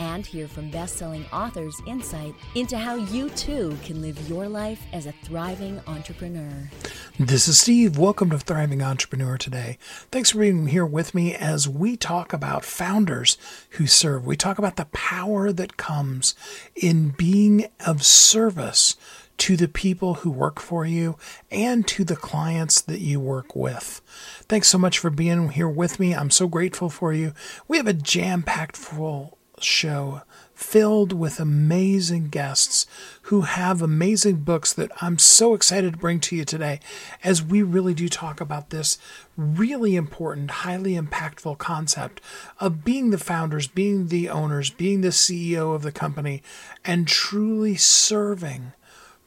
And hear from best selling authors' insight into how you too can live your life as a thriving entrepreneur. This is Steve. Welcome to Thriving Entrepreneur today. Thanks for being here with me as we talk about founders who serve. We talk about the power that comes in being of service to the people who work for you and to the clients that you work with. Thanks so much for being here with me. I'm so grateful for you. We have a jam packed full show filled with amazing guests who have amazing books that I'm so excited to bring to you today as we really do talk about this really important, highly impactful concept of being the founders, being the owners, being the CEO of the company, and truly serving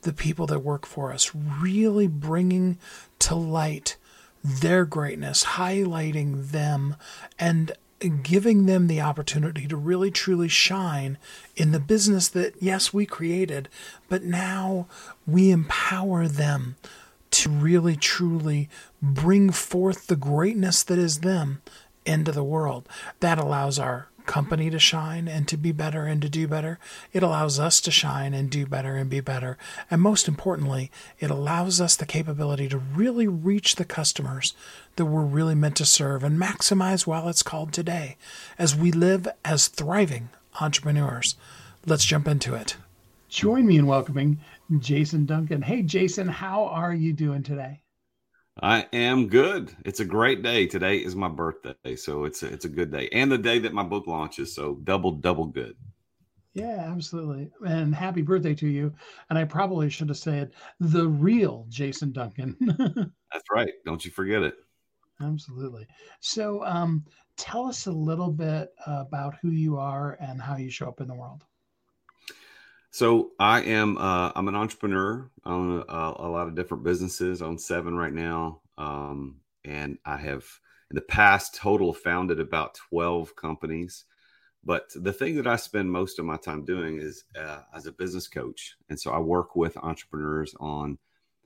the people that work for us, really bringing to light their greatness, highlighting them, and giving them the opportunity to really truly shine in the business that, yes, we created, but now we empower them to really truly bring forth the greatness that is them into the world. That allows our company to shine and to be better and to do better. It allows us to shine and do better and be better. And most importantly, it allows us the capability to really reach the customers that we're really meant to serve and maximize while it's called today as we live as thriving entrepreneurs. Let's jump into it. Join me in welcoming Jason Duncan. Hey, Jason, how are you doing today? I am good. It's a great day. Today is my birthday, so it's a, it's a good day, and the day that my book launches. So double double good. Yeah, absolutely. And happy birthday to you. And I probably should have said the real Jason Duncan. That's right. Don't you forget it. Absolutely. So, um, tell us a little bit about who you are and how you show up in the world. So I am uh, I'm an entrepreneur. I own a, a, lot of different businesses. I own seven right now, um, and I have in the past total founded about twelve companies. But the thing that I spend most of my time doing is uh, as a business coach, and so I work with entrepreneurs on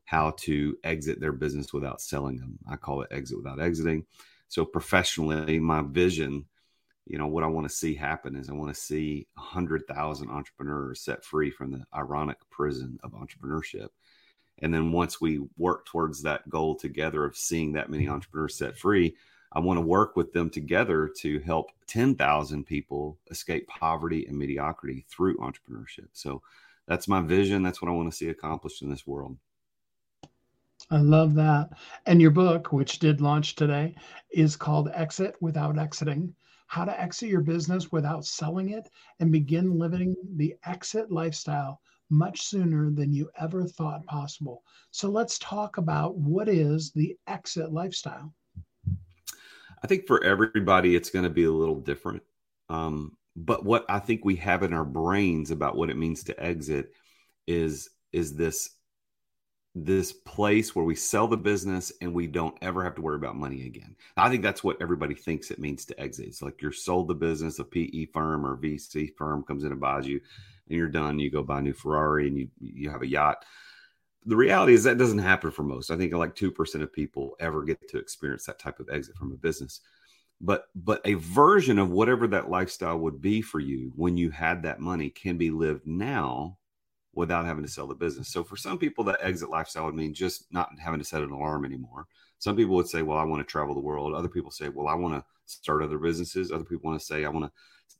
how to exit their business without selling them. I call it exit without exiting. So professionally, my vision you know what i want to see happen is i want to see 100000 entrepreneurs set free from the ironic prison of entrepreneurship. And then once we work towards that goal together of seeing that many entrepreneurs set free i want to work with them together to help 10000 people escape poverty and mediocrity through entrepreneurship. So that's my vision. That's what i want to see accomplished in this world. I love that. And your book, which did launch today, is called Exit Without Exiting how to exit your business without selling it and begin living the exit lifestyle much sooner than you ever thought possible. So let's talk about what is the exit lifestyle. I think for everybody, it's going to be a little different. Um, but what I think we have in our brains about what it means to exit is is this this place where we sell the business and we don't ever have to worry about money again. I think that's what everybody thinks it means to exit. It's like you're sold the business, a PE firm or VC firm comes in and buys you, and you're done. You go buy a new Ferrari and you you have a yacht. The reality is that doesn't happen for most. I think like two percent of people ever get to experience that type of exit from a business. But but a version of whatever that lifestyle would be for you when you had that money can be lived now without having to sell the business. So for some people, that exit lifestyle would mean just not having to set an alarm anymore. Some people would say, well, I want to travel the world. Other people say, well, I want to start other businesses. Other people want to say, I want to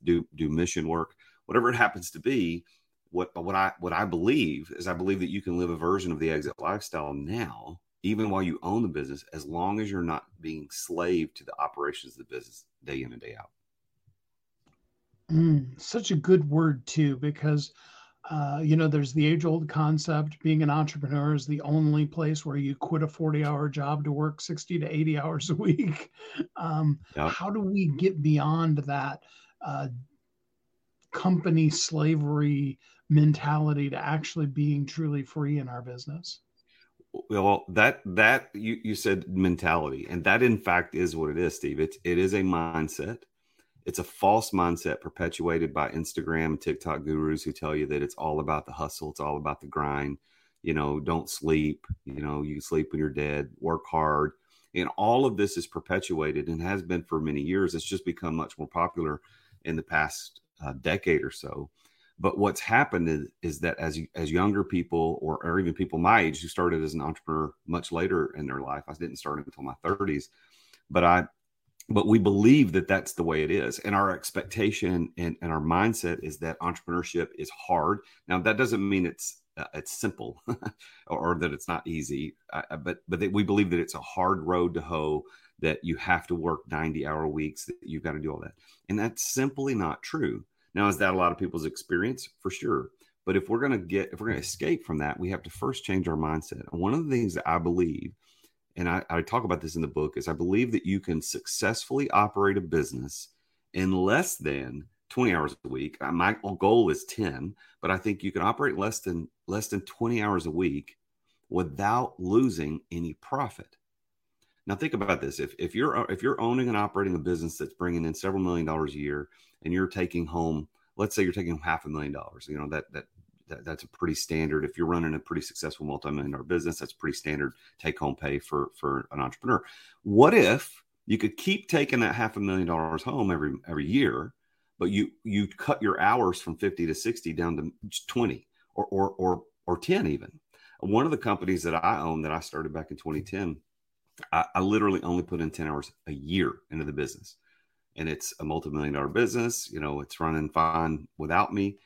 do do mission work. Whatever it happens to be, what what I what I believe is I believe that you can live a version of the exit lifestyle now, even while you own the business, as long as you're not being slave to the operations of the business day in and day out. Mm, such a good word too, because uh, you know, there's the age old concept being an entrepreneur is the only place where you quit a 40 hour job to work 60 to 80 hours a week. Um, How do we get beyond that? Uh, company slavery mentality to actually being truly free in our business? Well, that that you you said mentality, and that in fact is what it is, Steve. It's it is a mindset. It's a false mindset perpetuated by Instagram and TikTok gurus who tell you that it's all about the hustle, it's all about the grind. You know, don't sleep. You know, you sleep when you're dead. Work hard, and all of this is perpetuated and has been for many years. It's just become much more popular in the past uh, decade or so. But what's happened is, is that as as younger people or, or even people my age who started as an entrepreneur much later in their life, I didn't start until my 30s, but I but we believe that that's the way it is and our expectation and, and our mindset is that entrepreneurship is hard now that doesn't mean it's uh, it's simple or, that it's not easy uh, but but that we believe that it's a hard road to hoe that you have to work 90 hour weeks that you've got to do all that and that's simply not true now, is that a lot of people's experience? For sure. But if we're going to get, if we're going to escape from that, we have to first change our mindset. And one of the things that I believe, and I, I talk about this in the book, is I believe that you can successfully operate a business in less than 20 hours a week. Uh, my goal is 10, but I think you can operate less than less than 20 hours a week without losing any profit. Now think about this: if if you're if you're owning and operating a business that's bringing in several million dollars a year, and you're taking home, let's say you're taking half a million dollars, you know that that, that that's a pretty standard. If you're running a pretty successful multi-million dollar business, that's pretty standard take home pay for for an entrepreneur. What if you could keep taking that half a million dollars home every every year, but you you cut your hours from 50 to 60 down to 20 or or or or 10 even. One of the companies that I own that I started back in 2010 I, I literally only put in 10 hours a year into the business. And it's a multi-million dollar business. You know, it's running fine without me.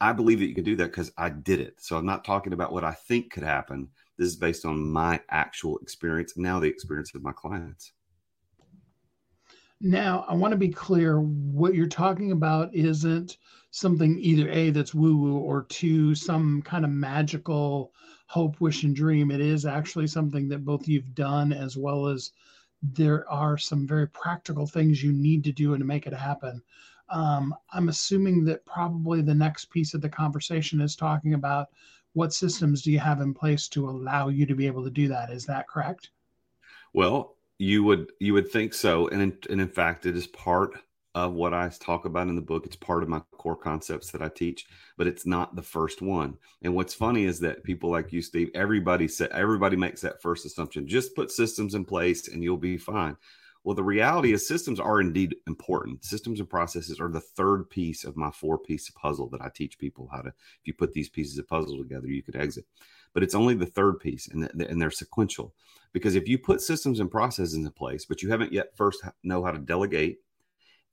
I believe that you could do that because I did it. So I'm not talking about what I think could happen. This is based on my actual experience now the experience of my clients. Now, I want to be clear what you're talking about isn't something either A, that's woo woo, or two, some kind of magical hope, wish, and dream. It is actually something that both you've done as well as there are some very practical things you need to do and to make it happen. Um, I'm assuming that probably the next piece of the conversation is talking about what systems do you have in place to allow you to be able to do that. Is that correct? Well, you would you would think so, and in, and in fact, it is part of what I talk about in the book. It's part of my core concepts that I teach, but it's not the first one. And what's funny is that people like you, Steve, everybody said everybody makes that first assumption. Just put systems in place and you'll be fine. Well, the reality is systems are indeed important. Systems and processes are the third piece of my four piece puzzle that I teach people how to. If you put these pieces of puzzle together, you could exit. But it's only the third piece, and, and they're sequential. Because if you put systems and processes in place, but you haven't yet first know how to delegate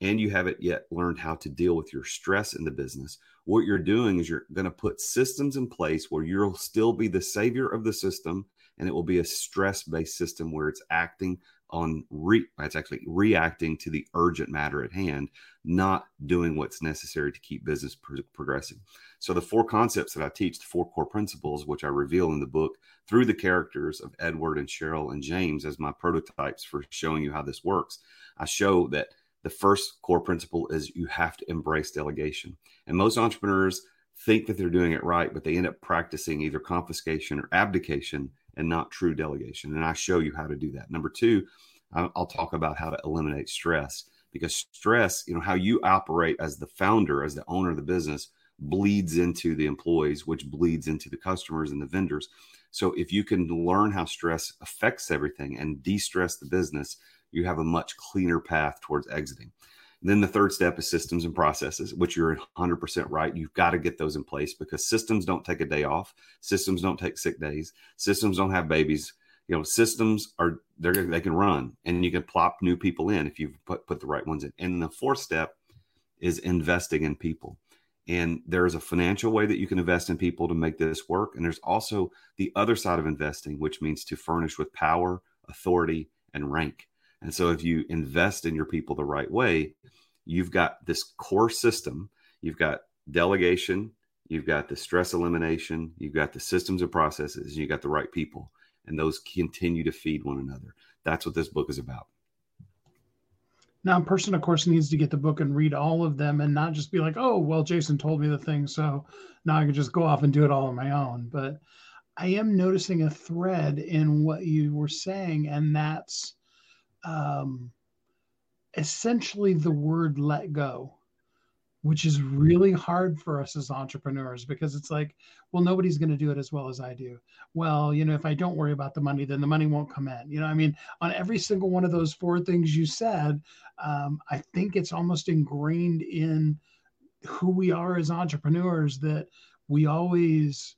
and you haven't yet learned how to deal with your stress in the business, what you're doing is you're going to put systems in place where you'll still be the savior of the system and it will be a stress based system where it's acting on re it's actually reacting to the urgent matter at hand not doing what's necessary to keep business pro- progressing so the four concepts that i teach the four core principles which i reveal in the book through the characters of edward and cheryl and james as my prototypes for showing you how this works i show that the first core principle is you have to embrace delegation. And most entrepreneurs think that they're doing it right, but they end up practicing either confiscation or abdication and not true delegation. And I show you how to do that. Number two, I'll talk about how to eliminate stress because stress, you know, how you operate as the founder, as the owner of the business, bleeds into the employees, which bleeds into the customers and the vendors. So if you can learn how stress affects everything and de stress the business, you have a much cleaner path towards exiting. Then the third step is systems and processes, which you're 100% right. You've got to get those in place because systems don't take a day off. Systems don't take sick days. Systems don't have babies. You know, systems are they're they can run, and you can plop new people in if you put put the right ones in. And the fourth step is investing in people. And there is a financial way that you can invest in people to make this work. And there's also the other side of investing, which means to furnish with power, authority, and rank. And so if you invest in your people the right way, you've got this core system, you've got delegation, you've got the stress elimination, you've got the systems and processes, you've got the right people, and those continue to feed one another. That's what this book is about. Now, a person, of course, needs to get the book and read all of them and not just be like, oh, well, Jason told me the thing. So now I can just go off and do it all on my own. But I am noticing a thread in what you were saying, and that's um, essentially the word let go which is really hard for us as entrepreneurs because it's like, well, nobody's going to do it as well as I do. Well, you know, if I don't worry about the money, then the money won't come in. You know, I mean, on every single one of those four things you said, um, I think it's almost ingrained in who we are as entrepreneurs that we always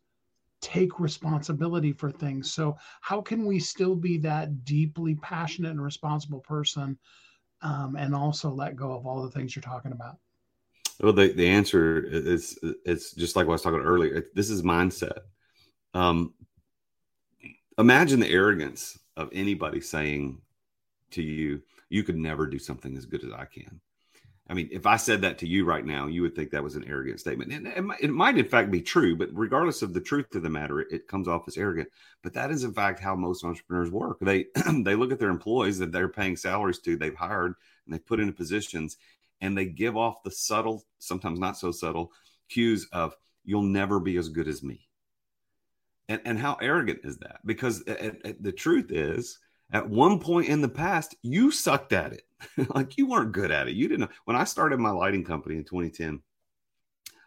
take responsibility for things. So, how can we still be that deeply passionate and responsible person um, and also let go of all the things you're talking about? Well, the, the answer is it's just like what I was talking earlier. This is mindset. Um, imagine the arrogance of anybody saying to you, "You could never do something as good as I can." I mean, if I said that to you right now, you would think that was an arrogant statement. And it, might, it might, in fact, be true, but regardless of the truth of the matter, it, it, comes off as arrogant. But that is, in fact, how most entrepreneurs work. They they look at their employees that they're paying salaries to, they've hired, and they put into positions, and they give off the subtle, sometimes not so subtle, cues of you'll never be as good as me. And, and how arrogant is that? Because at the truth is, at one point in the past, you sucked at it. like you weren't good at it. You didn't know. When I started my lighting company in 2010,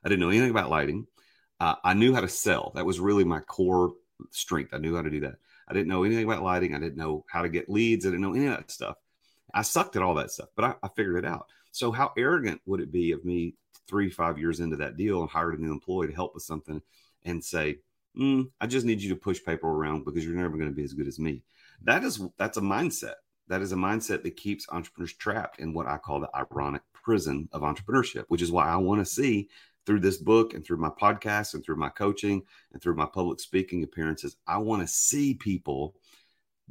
I didn't know anything about lighting. Uh, I knew how to sell. That was really my core strength. I knew how to do that. I didn't know anything about lighting. I didn't know how to get leads. I didn't know any of that stuff. I sucked at all that stuff, but I, I figured it out. So how arrogant would it be of me three, five years into that deal and hired a new employee to help with something and say, mm, I just need you to push paper around because you're never going to be as good as me. That is that's a mindset. That is a mindset that keeps entrepreneurs trapped in what I call the ironic prison of entrepreneurship, which is why I want to see through this book and through my podcast and through my coaching and through my public speaking appearances, I want to see people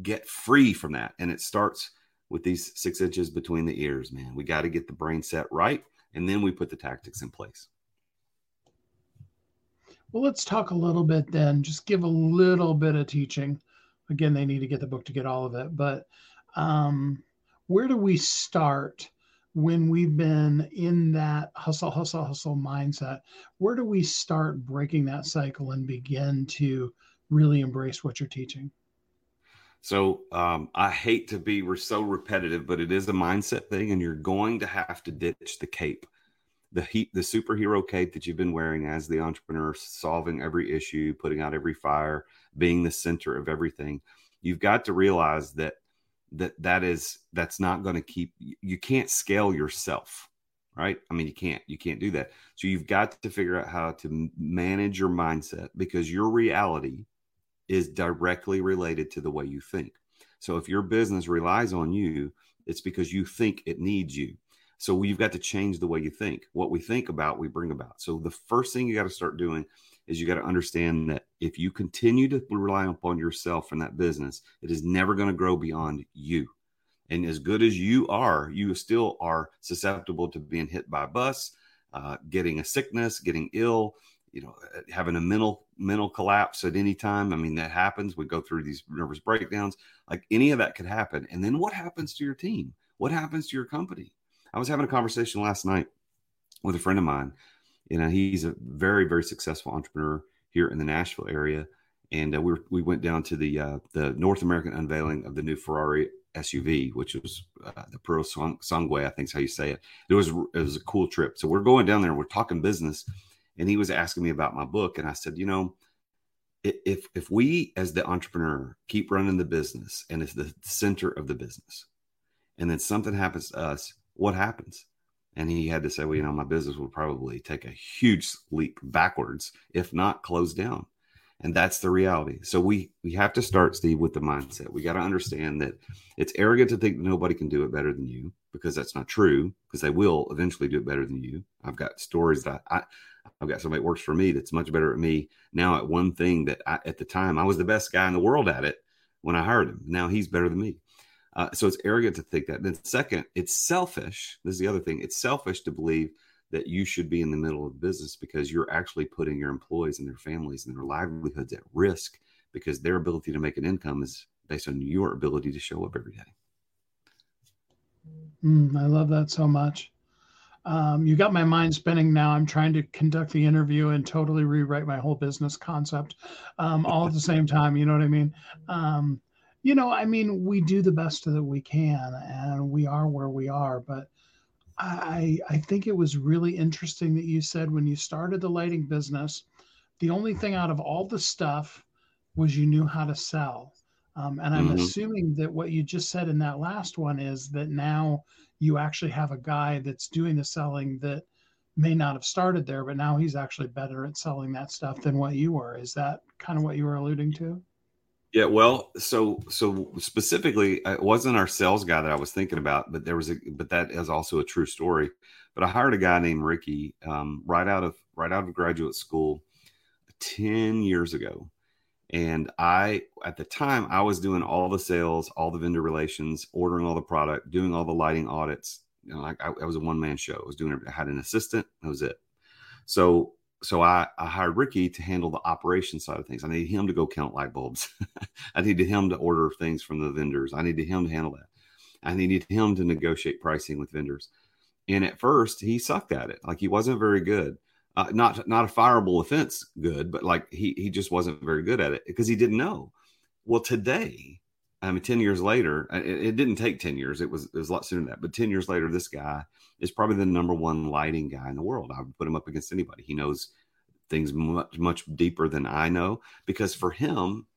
get free from that. And it starts with these six inches between the ears, man. We got to get the brain set right, and then we put the tactics in place. Well, let's talk a little bit then. Just give a little bit of teaching. Again, they need to get the book to get all of it, but um, where do we start when we've been in that hustle, hustle, hustle mindset? Where do we start breaking that cycle and begin to really embrace what you're teaching? So um, I hate to be we're so repetitive, but it is a mindset thing, and you're going to have to ditch the cape, the heat, the superhero cape that you've been wearing as the entrepreneur, solving every issue, putting out every fire, being the center of everything. You've got to realize that that that is that's not going to keep. You can't scale yourself, right? I mean, you can't you can't do that. So you've got to figure out how to manage your mindset because your reality is directly related to the way you think. So if your business relies on you, it's because you think it needs you. So you've got to change the way you think. What we think about, we bring about. So the first thing you got to start doing is you got to understand that if you continue to rely upon yourself in that business, it is never going to grow beyond you. And as good as you are, you still are susceptible to being hit by a bus, uh, getting a sickness, getting ill, you know, uh, having a mental mental collapse at any time. I mean, that happens. We go through these nervous breakdowns. Like any of that could happen. And then what happens to your team? What happens to your company? I was having a conversation last night with a friend of mine. You know, he's a very, very successful entrepreneur here in the Nashville area. And uh, we, were, we went down to the uh, the North American unveiling of the new Ferrari SUV, which was uh, the Purosangue, I think is how you say it. It was it was a cool trip. So we're going down there. We're talking business, and he was asking me about my book and i said you know if if we as the entrepreneur keep running the business and it's the center of the business and then something happens to us what happens? And he had to say well you know my business will probably take a huge leap backwards if not close down. And that's the reality. So we we have to start steve with the mindset. We got to understand that it's arrogant to think nobody can do it better than you because that's not true because they will eventually do it better than you. I've got stories that i I've got somebody that works for me that's much better at me now at one thing that I, at the time I was the best guy in the world at it when I hired him. Now he's better than me. Uh, so it's arrogant to think that. Then second, it's selfish. This is the other thing. It's selfish to believe that you should be in the middle of the business because you're actually putting your employees and their families and their livelihoods at risk because their ability to make an income is based on your ability to show up every day. Mm, I love that so much. Um, you got my mind spinning now. I'm trying to conduct the interview and totally rewrite my whole business concept um, all at the same time. You know what I mean? Um, you know, I mean, we do the best that we can, and we are where we are. But I, I think it was really interesting that you said when you started the lighting business, the only thing out of all the stuff was you knew how to sell. Um, and I'm mm-hmm. assuming that what you just said in that last one is that now you actually have a guy that's doing the selling that may not have started there, but now he's actually better at selling that stuff than what you were. Is that kind of what you were alluding to? Yeah, well, so so specifically, it wasn't our sales guy that I was thinking about, but there was a, but that is also a true story. But I hired a guy named Ricky um, right out of right out of graduate school ten years ago, and I at the time I was doing all the sales, all the vendor relations, ordering all the product, doing all the lighting audits. You know, like I, I was a one man show. I was doing. I had an assistant. That was it. So so I, I hired Ricky to handle the operation side of things. I needed him to go count light bulbs. I needed him to order things from the vendors. I needed him to handle that. I needed him to negotiate pricing with vendors. And at first, he sucked at it. Like he wasn't very good. Uh, not not a fireable offense, good, but like he he just wasn't very good at it because he didn't know. Well, today, I mean, ten years later, uh, it, it didn't take ten years. It was it was a lot sooner than that. But ten years later, this guy is probably the number one lighting guy in the world. I would put him up against anybody. He knows things much much deeper than I know because for him,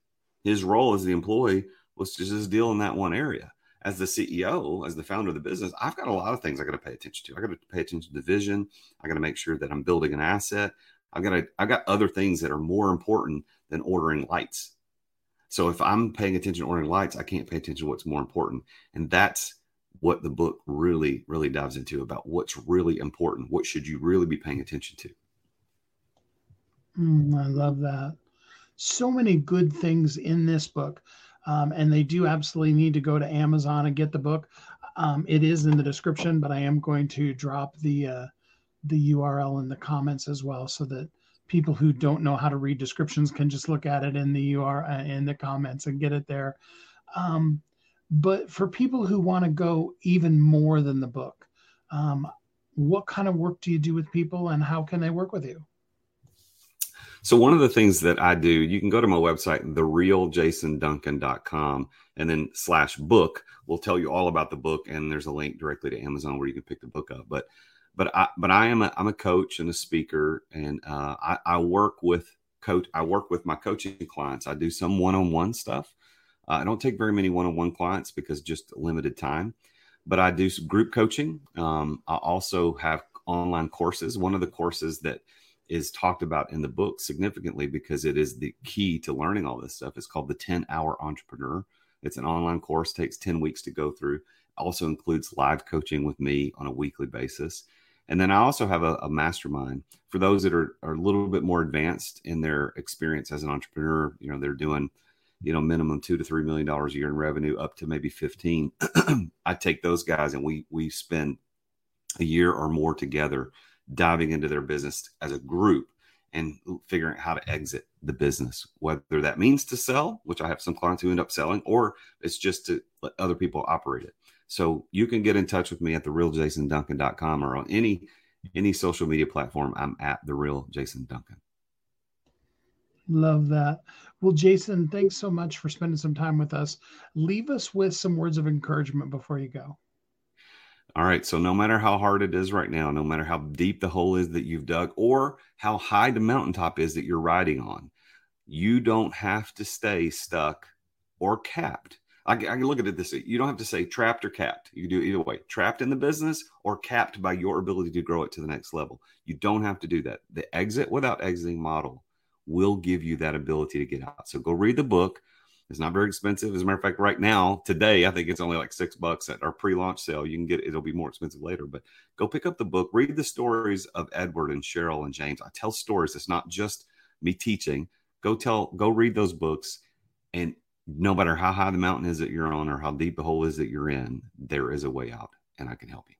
his role as the employee was to just deal in that one area. As the CEO, as the founder of the business, I've got a lot of things I got to pay attention to. I got to pay attention to vision. I got to make sure that I'm building an asset. I got to, I got other things that are more important than ordering lights. So if I'm paying attention to ordering lights, I can't pay attention to what's more important. And that's what the book really, really dives into about what's really important. What should you really be paying attention to? Mm, I love that. So many good things in this book. Um, and they do absolutely need to go to Amazon and get the book. Um, it is in the description, but I am going to drop the uh, the URL in the comments as well, so that people who don't know how to read descriptions can just look at it in the URL uh, in the comments and get it there. Um, but for people who want to go even more than the book, um, what kind of work do you do with people, and how can they work with you? So one of the things that I do, you can go to my website, therealjasonduncan.com, and then slash book will tell you all about the book. And there's a link directly to Amazon where you can pick the book up. But but I but I am a I'm a coach and a speaker, and uh, I, I work with coach. I work with my coaching clients. I do some one-on-one stuff. Uh, I don't take very many one-on-one clients because just limited time, but I do group coaching. Um, I also have online courses. One of the courses that is talked about in the book significantly because it is the key to learning all this stuff. It's called the 10 hour entrepreneur. It's an online course, takes 10 weeks to go through. Also includes live coaching with me on a weekly basis. And then I also have a, a mastermind for those that are, are a little bit more advanced in their experience as an entrepreneur. You know, they're doing, you know, minimum two to three million dollars a year in revenue, up to maybe 15. I take those guys and we we spend a year or more together diving into their business as a group and figuring out how to exit the business, whether that means to sell, which I have some clients who end up selling, or it's just to let other people operate it. So you can get in touch with me at therealjasonduncan.com or on any any social media platform. I'm at the real Jason Duncan. Love that. Well, Jason, thanks so much for spending some time with us. Leave us with some words of encouragement before you go. All right. So no matter how hard it is right now, no matter how deep the hole is that you've dug, or how high the mountaintop is that you're riding on, you don't have to stay stuck or capped. I, I can look at it this way. You don't have to say trapped or capped. You do either way trapped in the business or capped by your ability to grow it to the next level. You don't have to do that. The exit without exiting model will give you that ability to get out. So go read the book. It's not very expensive. As a matter of fact, right now, today, I think it's only like six bucks at our pre-launch sale. You can get it, it'll be more expensive later, but go pick up the book, read the stories of Edward and Cheryl and James. I tell stories. It's not just me teaching. Go tell, go read those books. And no matter how high the mountain is that you're on or how deep the hole is that you're in, there is a way out and I can help you.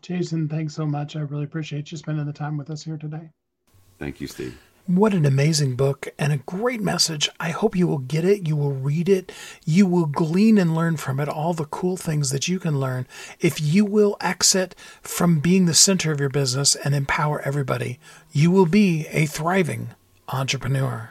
Jason, thanks so much. I really appreciate you spending the time with us here today. Thank you, Steve. What an amazing book and a great message. I hope you will get it. You will read it. You will glean and learn from it all the cool things that you can learn if you will exit from being the center of your business and empower everybody. You will be a thriving entrepreneur.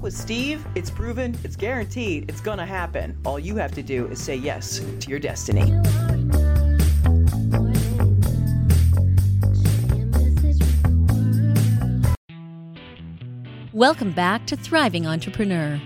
with Steve. It's proven, it's guaranteed, it's going to happen. All you have to do is say yes to your destiny. Welcome back to Thriving Entrepreneur.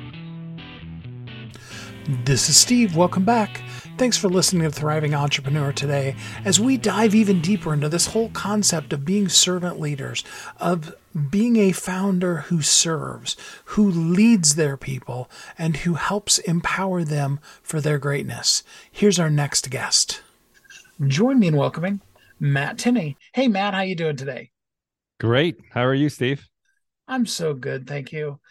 This is Steve. Welcome back. Thanks for listening to Thriving Entrepreneur today as we dive even deeper into this whole concept of being servant leaders, of being a founder who serves, who leads their people, and who helps empower them for their greatness. Here's our next guest. Join me in welcoming Matt Tenney. Hey, Matt, how you doing today? Great. How are you, Steve? I'm so good, thank you.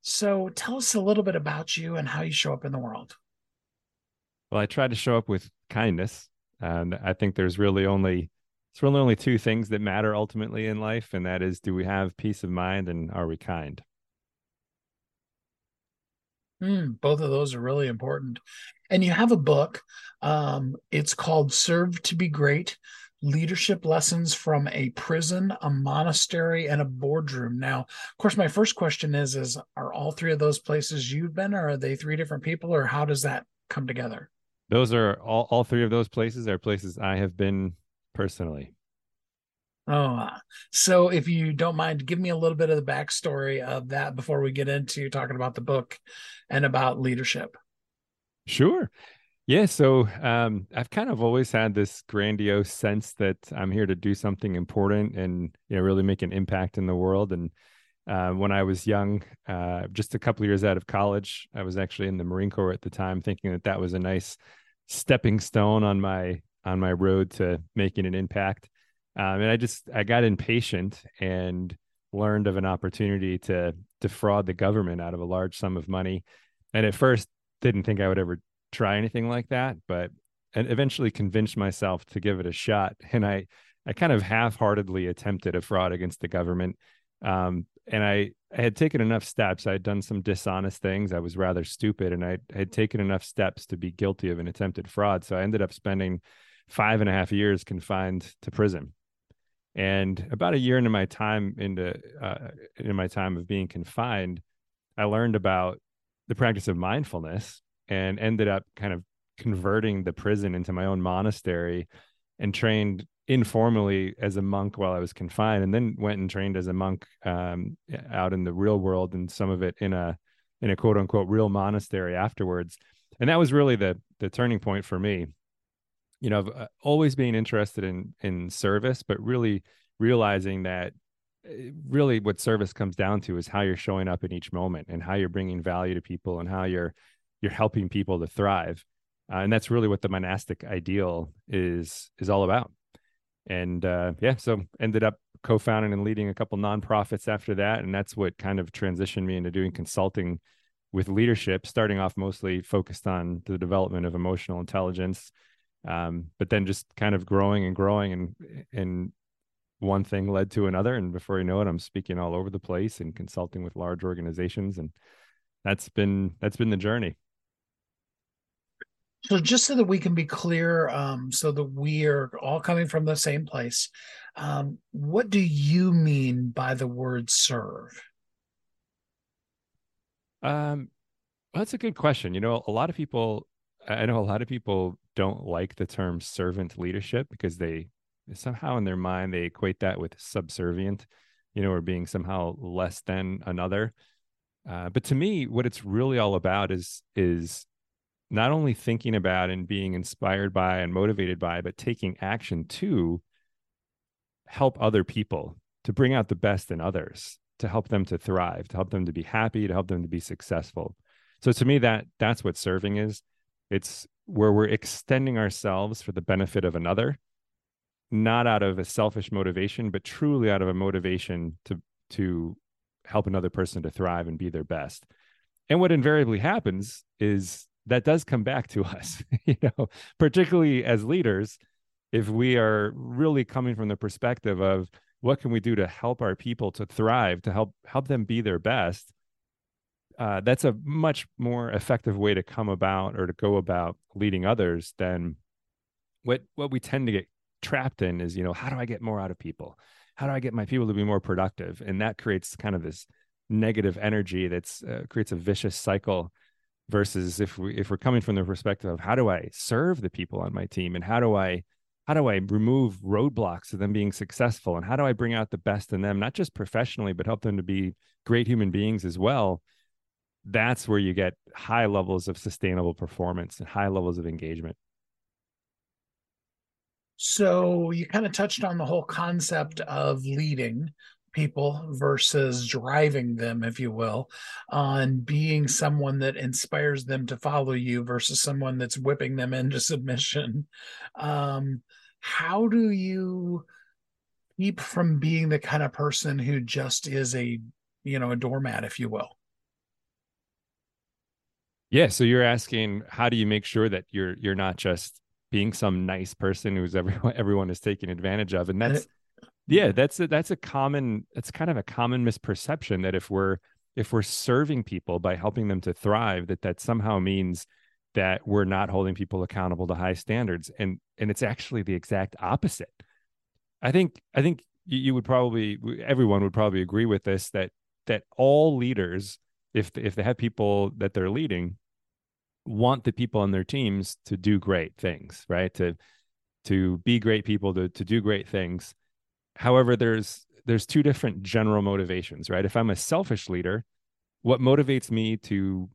So, tell us a little bit about you and how you show up in the world. Well, I try to show up with kindness, and I think there's really only it's really only two things that matter ultimately in life, and that is, do we have peace of mind and are we kind? Mm, both of those are really important. And you have a book. Um, it's called Serve to Be Great Leadership Lessons from a Prison, a Monastery, and a Boardroom. Now, of course, my first question is, is are all three of those places you've been, or are they three different people, or how does that come together? Those are all, all three of those places are places I have been personally. Oh, so if you don't mind, give me a little bit of the backstory of that before we get into talking about the book and about leadership. Sure. Yeah. So um, I've kind of always had this grandiose sense that I'm here to do something important and you know really make an impact in the world. And uh, when I was young, uh, just a couple years out of college, I was actually in the Marine Corps at the time, thinking that that was a nice stepping stone on my on my road to making an impact. Um, and I just I got impatient and learned of an opportunity to defraud the government out of a large sum of money. And at first, didn't think I would ever try anything like that, but and eventually convinced myself to give it a shot. And I I kind of half-heartedly attempted a fraud against the government. Um, and I, I had taken enough steps. I had done some dishonest things. I was rather stupid, and I had taken enough steps to be guilty of an attempted fraud. So I ended up spending five and a half years confined to prison. And about a year into my time into uh, in my time of being confined, I learned about the practice of mindfulness and ended up kind of converting the prison into my own monastery and trained informally as a monk while I was confined, and then went and trained as a monk um, out in the real world, and some of it in a in a quote unquote real monastery afterwards. And that was really the the turning point for me. You know, uh, always being interested in in service, but really realizing that uh, really what service comes down to is how you're showing up in each moment and how you're bringing value to people and how you're you're helping people to thrive uh, and that's really what the monastic ideal is is all about and uh, yeah, so ended up co-founding and leading a couple nonprofits after that, and that's what kind of transitioned me into doing consulting with leadership, starting off mostly focused on the development of emotional intelligence, um, but then just kind of growing and growing, and and one thing led to another, and before you know it, I'm speaking all over the place and consulting with large organizations, and that's been that's been the journey. So, just so that we can be clear, um, so that we are all coming from the same place, um, what do you mean by the word serve? Um, well, that's a good question. You know, a lot of people, I know a lot of people don't like the term servant leadership because they somehow in their mind they equate that with subservient, you know, or being somehow less than another. Uh, but to me, what it's really all about is is not only thinking about and being inspired by and motivated by, but taking action to help other people to bring out the best in others, to help them to thrive, to help them to be happy, to help them to be successful. So to me, that that's what serving is. It's where we're extending ourselves for the benefit of another, not out of a selfish motivation, but truly out of a motivation to to help another person to thrive and be their best. And what invariably happens is that does come back to us, you know, particularly as leaders, if we are really coming from the perspective of what can we do to help our people to thrive, to help help them be their best, uh, that's a much more effective way to come about or to go about leading others than what what we tend to get trapped in is you know how do i get more out of people? How do i get my people to be more productive? And that creates kind of this negative energy that's uh, creates a vicious cycle versus if we if we're coming from the perspective of how do i serve the people on my team? And how do i how do i remove roadblocks to them being successful? And how do i bring out the best in them not just professionally but help them to be great human beings as well? That's where you get high levels of sustainable performance and high levels of engagement. So you kind of touched on the whole concept of leading people versus driving them, if you will, on being someone that inspires them to follow you versus someone that's whipping them into submission. Um, how do you keep from being the kind of person who just is a, you know, a doormat, if you will? Yeah. So you're asking, how do you make sure that you're you're not just being some nice person who's everyone everyone is taking advantage of, and that's yeah, that's a, that's a common that's kind of a common misperception that if we're if we're serving people by helping them to thrive, that that somehow means that we're not holding people accountable to high standards, and and it's actually the exact opposite. I think I think you would probably everyone would probably agree with this that that all leaders if if they have people that they're leading want the people on their teams to do great things right? To to be great people to to do great things however there's there's two different general motivations right? If i'm a selfish leader what motivates me to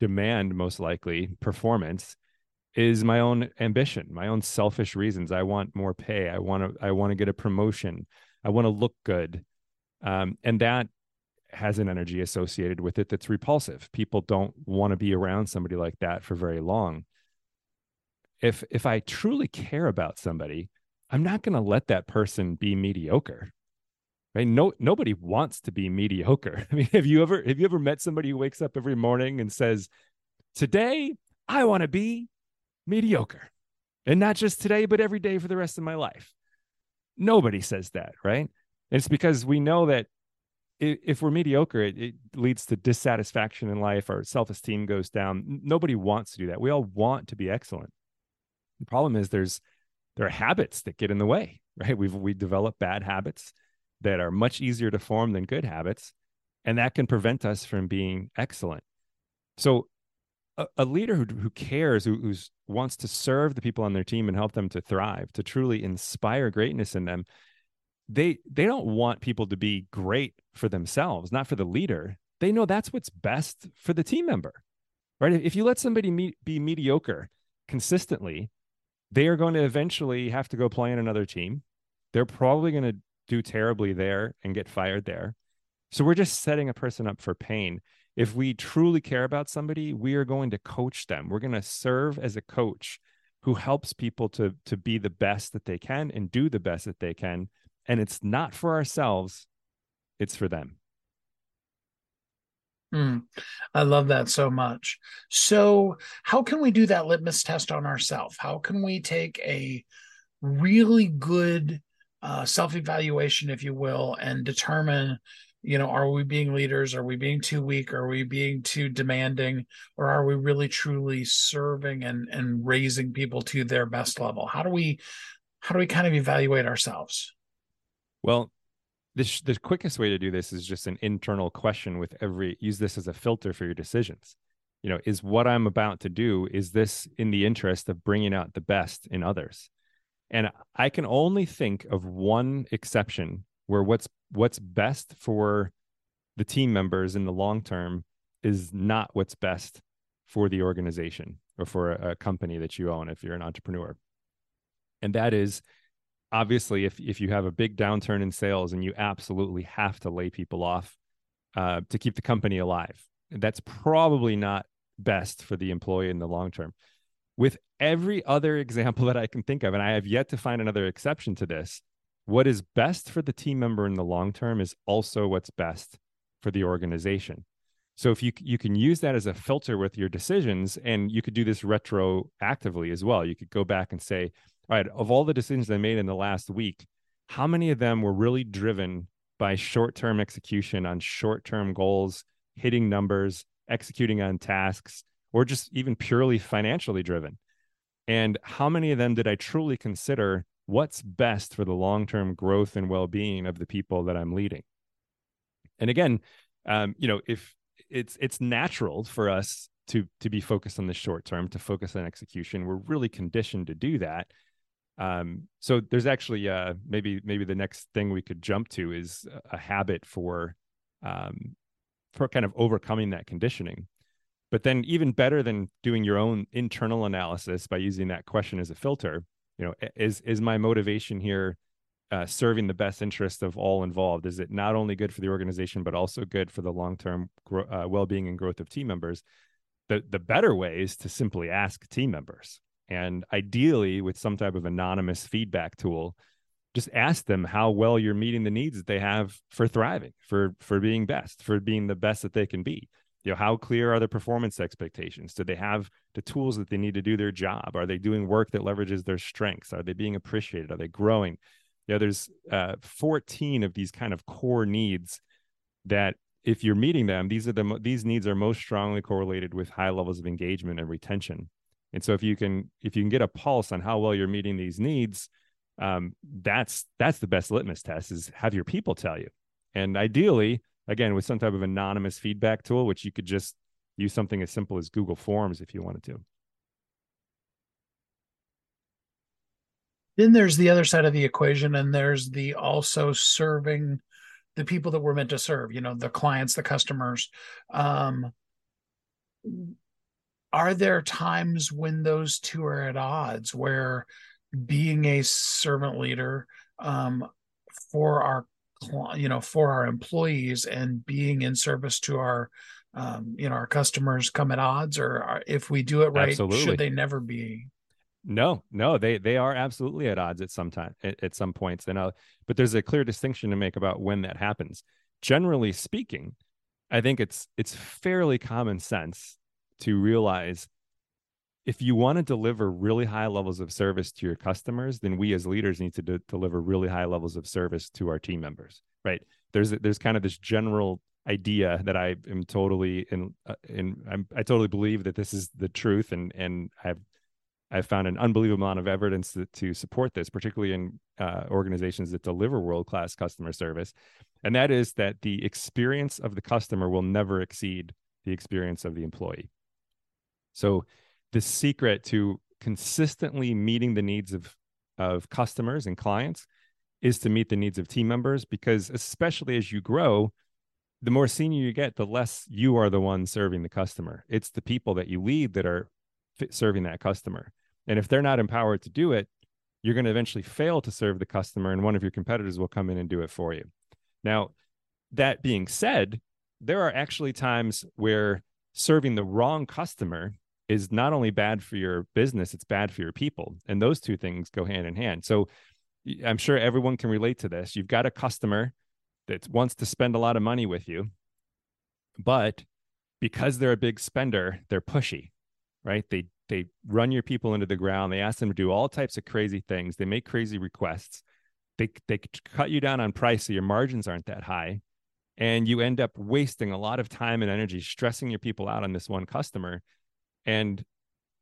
demand most likely performance is my own ambition my own selfish reasons. I want more pay. I want to i want to get a promotion. I want to look good. Um, and that has an energy associated with it that's repulsive. People don't want to be around somebody like that for very long. If if I truly care about somebody, I'm not going to let that person be mediocre. Right? No nobody wants to be mediocre. I mean, have you ever have you ever met somebody who wakes up every morning and says, "Today, I want to be mediocre." And not just today, but every day for the rest of my life. Nobody says that, right? It's because we know that if we're mediocre, it, it, leads to dissatisfaction in life. Our self esteem goes down. Nobody wants to do that. We all want to be excellent. The problem is there's there are habits that get in the way, right? We've we develop bad habits that are much easier to form than good habits, and that can prevent us from being excellent. So, a, a leader who, who cares, who who's, wants to serve the people on their team and help them to thrive, to truly inspire greatness in them, they they don't want people to be great for themselves not for the leader they know that's what's best for the team member right if you let somebody me- be mediocre consistently they are going to eventually have to go play in another team. They're probably going to do terribly there and get fired there. So we're just setting a person up for pain. If we truly care about somebody we are going to coach them. We're going to serve as a coach who helps people to to be the best that they can and do the best that they can. And it's not for ourselves it's for them mm, i love that so much. So how can we do that litmus test on ourselves how can we take a really good uh, self-evaluation if you will and determine you know are we being leaders? Are we being too weak? Are we being too demanding? Or are we really truly serving and and raising people to their best level? How do we how do we kind of evaluate ourselves? Well the, the quickest way to do this is just an internal question with every use this as a filter for your decisions. You know is what i'm about to do is this in the interest of bringing out the best in others? And i can only think of one exception where what's what's best for the team members in the long term is not what's best for the organization or for a, a company that you own if you're an entrepreneur. And that is obviously if if you have a big downturn in sales and you absolutely have to lay people off uh, to keep the company alive that's probably not best for the employee in the long term with every other example that i can think of and i have yet to find another exception to this what is best for the team member in the long term is also what's best for the organization. So if you you can use that as a filter with your decisions, and you could do this retroactively as well. You could go back and say, all right, of all the decisions I made in the last week, how many of them were really driven by short-term execution on short-term goals, hitting numbers, executing on tasks, or just even purely financially driven? And how many of them did I truly consider what's best for the long-term growth and well-being of the people that I'm leading? And again, um, you know, if it's it's natural for us to to be focused on the short term, to focus on execution, we're really conditioned to do that. Um, so there's actually uh, maybe maybe the next thing we could jump to is a habit for um, for kind of overcoming that conditioning. But then even better than doing your own internal analysis by using that question as a filter, you know, is is my motivation here uh, serving the best interest of all involved? Is it not only good for the organization, but also good for the long term gro- uh, well being and growth of team members? The, the better way is to simply ask team members. And ideally, with some type of anonymous feedback tool, just ask them how well you're meeting the needs that they have for thriving, for for being best, for being the best that they can be. You know, how clear are the performance expectations? Do they have the tools that they need to do their job? Are they doing work that leverages their strengths? Are they being appreciated? Are they growing? you know there's uh, 14 of these kind of core needs that if you're meeting them these are the these needs are most strongly correlated with high levels of engagement and retention and so if you can if you can get a pulse on how well you're meeting these needs um, that's that's the best litmus test is have your people tell you. And ideally again with some type of anonymous feedback tool which you could just use something as simple as google forms if you wanted to. Then there's the other side of the equation and there's the also serving the people that we're meant to serve you know the clients the customers. Um are there times when those two are at odds where being a servant leader um for our you know for our employees and being in service to our um, you know our customers come at odds or if we do it right Absolutely. should they never be no, no, they they are absolutely at odds at some time at, at some points. And uh, but there's a clear distinction to make about when that happens. Generally speaking, I think it's it's fairly common sense to realize if you want to deliver really high levels of service to your customers, then we as leaders need to de- deliver really high levels of service to our team members. Right? There's there's kind of this general idea that I am totally in uh, in I'm, I totally believe that this is the truth, and and I've I've found an unbelievable amount of evidence to, to support this, particularly in uh, organizations that deliver world class customer service. And that is that the experience of the customer will never exceed the experience of the employee. So, the secret to consistently meeting the needs of, of customers and clients is to meet the needs of team members because, especially as you grow, the more senior you get, the less you are the one serving the customer. It's the people that you lead that are serving that customer. And if they're not empowered to do it, you're going to eventually fail to serve the customer, and one of your competitors will come in and do it for you. Now, that being said, there are actually times where serving the wrong customer is not only bad for your business, it's bad for your people. And those two things go hand in hand. So I'm sure everyone can relate to this. You've got a customer that wants to spend a lot of money with you, but because they're a big spender, they're pushy, right? They they run your people into the ground. They ask them to do all types of crazy things. They make crazy requests. They they cut you down on price so your margins aren't that high. and you end up wasting a lot of time and energy stressing your people out on this one customer and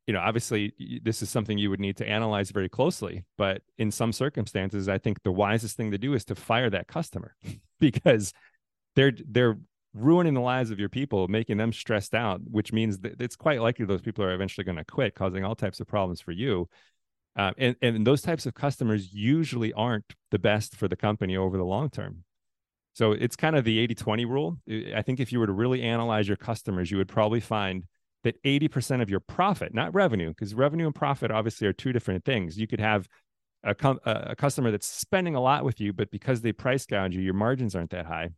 you know obviously this is something you would need to analyze very closely but in some circumstances i think the wisest thing to do is to fire that customer because they're they're ruining the lives of your people making them stressed out which means that it's quite likely those people are eventually going to quit causing all types of problems for you uh, and, and those types of customers usually aren't the best for the company over the long term so it's kind of the 80 20 rule. I think if you were to really analyze your customers, you would probably find that 80% of your profit, not revenue, because revenue and profit obviously are two different things. You could have a, com- a customer that's spending a lot with you, but because they price gouge you, your margins aren't that high.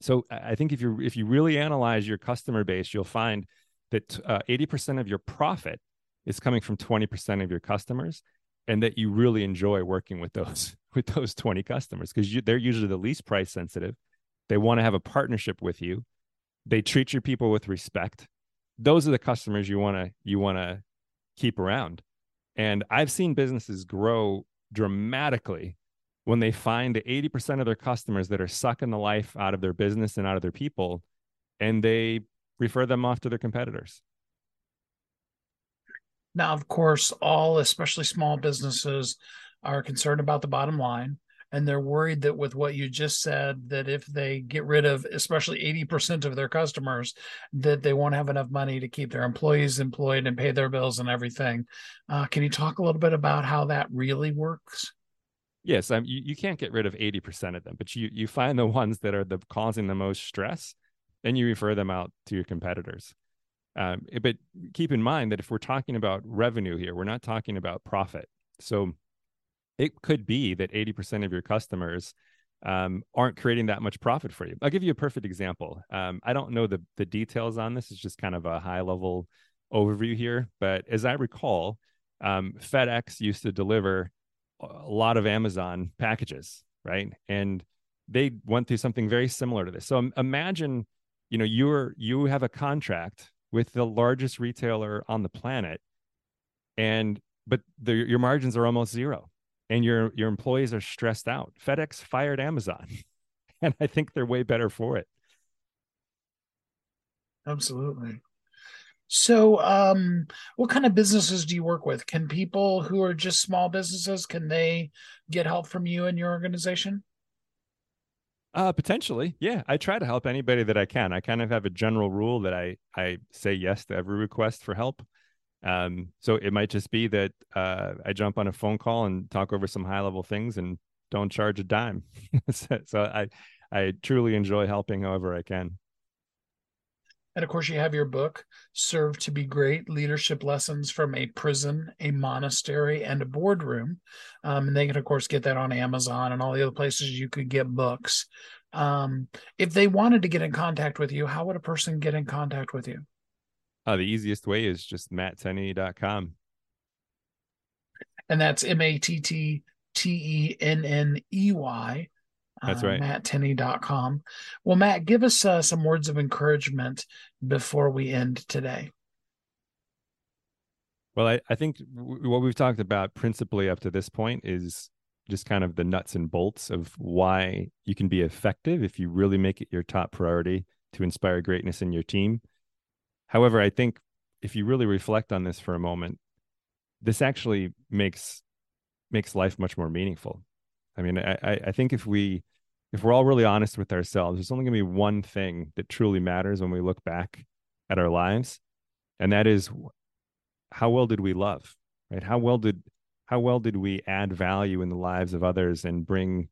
So I think if you if you really analyze your customer base, you'll find that uh, 80% of your profit is coming from 20% of your customers, and that you really enjoy working with those with those 20 customers because they're usually the least price sensitive they want to have a partnership with you they treat your people with respect those are the customers you want to you want to keep around and i've seen businesses grow dramatically when they find 80% of their customers that are sucking the life out of their business and out of their people and they refer them off to their competitors now, of course, all, especially small businesses, are concerned about the bottom line. And they're worried that with what you just said, that if they get rid of especially 80% of their customers, that they won't have enough money to keep their employees employed and pay their bills and everything. Uh, can you talk a little bit about how that really works? Yes, um, you, you can't get rid of 80% of them, but you, you find the ones that are the causing the most stress and you refer them out to your competitors. Um, but keep in mind that if we're talking about revenue here, we're not talking about profit. So it could be that 80% of your customers um, aren't creating that much profit for you. I'll give you a perfect example. Um, I don't know the, the details on this. It's just kind of a high level overview here. But as I recall, um, FedEx used to deliver a lot of Amazon packages, right? And they went through something very similar to this. So imagine, you know, you're you have a contract with the largest retailer on the planet and but the, your margins are almost zero and your your employees are stressed out fedex fired amazon and i think they're way better for it absolutely so um what kind of businesses do you work with can people who are just small businesses can they get help from you and your organization uh, potentially, yeah. I try to help anybody that I can. I kind of have a general rule that I I say yes to every request for help. Um, so it might just be that uh, I jump on a phone call and talk over some high level things and don't charge a dime. so, so I I truly enjoy helping however I can. And of course, you have your book, Serve to Be Great Leadership Lessons from a Prison, a Monastery, and a Boardroom. Um, and they can, of course, get that on Amazon and all the other places you could get books. Um, if they wanted to get in contact with you, how would a person get in contact with you? Uh, the easiest way is just matttenney.com. And that's M A T T T E N N E Y that's right. uh, right. MattTenney.com. Well, Matt, give us uh, some words of encouragement before we end today. Well, I, I think w- what we've talked about principally up to this point is just kind of the nuts and bolts of why you can be effective if you really make it your top priority to inspire greatness in your team. However, I think if you really reflect on this for a moment, this actually makes makes life much more meaningful. I mean, I, I think if we if we're all really honest with ourselves, there's only going to be one thing that truly matters when we look back at our lives, and that is how well did we love, right? How well did how well did we add value in the lives of others and bring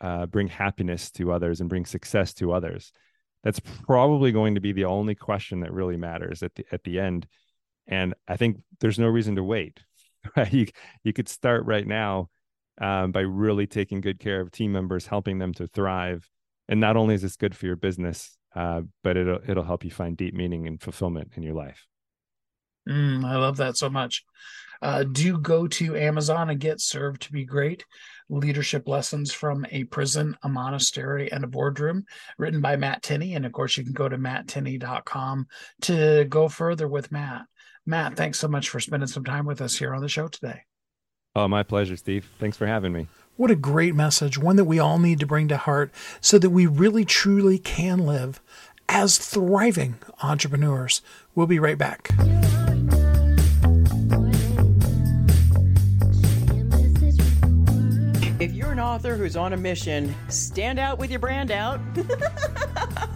uh, bring happiness to others and bring success to others? That's probably going to be the only question that really matters at the at the end. And I think there's no reason to wait. Right? You you could start right now um, by really taking good care of team members, helping them to thrive. And not only is this good for your business, uh, but it'll it'll help you find deep meaning and fulfillment in your life. Mm, I love that so much. Uh, do go to Amazon and get served to be great. Leadership lessons from a prison, a monastery, and a boardroom, written by Matt Tenney. And of course, you can go to matttenney.com to go further with Matt. Matt, thanks so much for spending some time with us here on the show today. Oh, my pleasure, Steve. Thanks for having me. What a great message, one that we all need to bring to heart so that we really truly can live as thriving entrepreneurs. We'll be right back. Author who's on a mission, stand out with your brand out.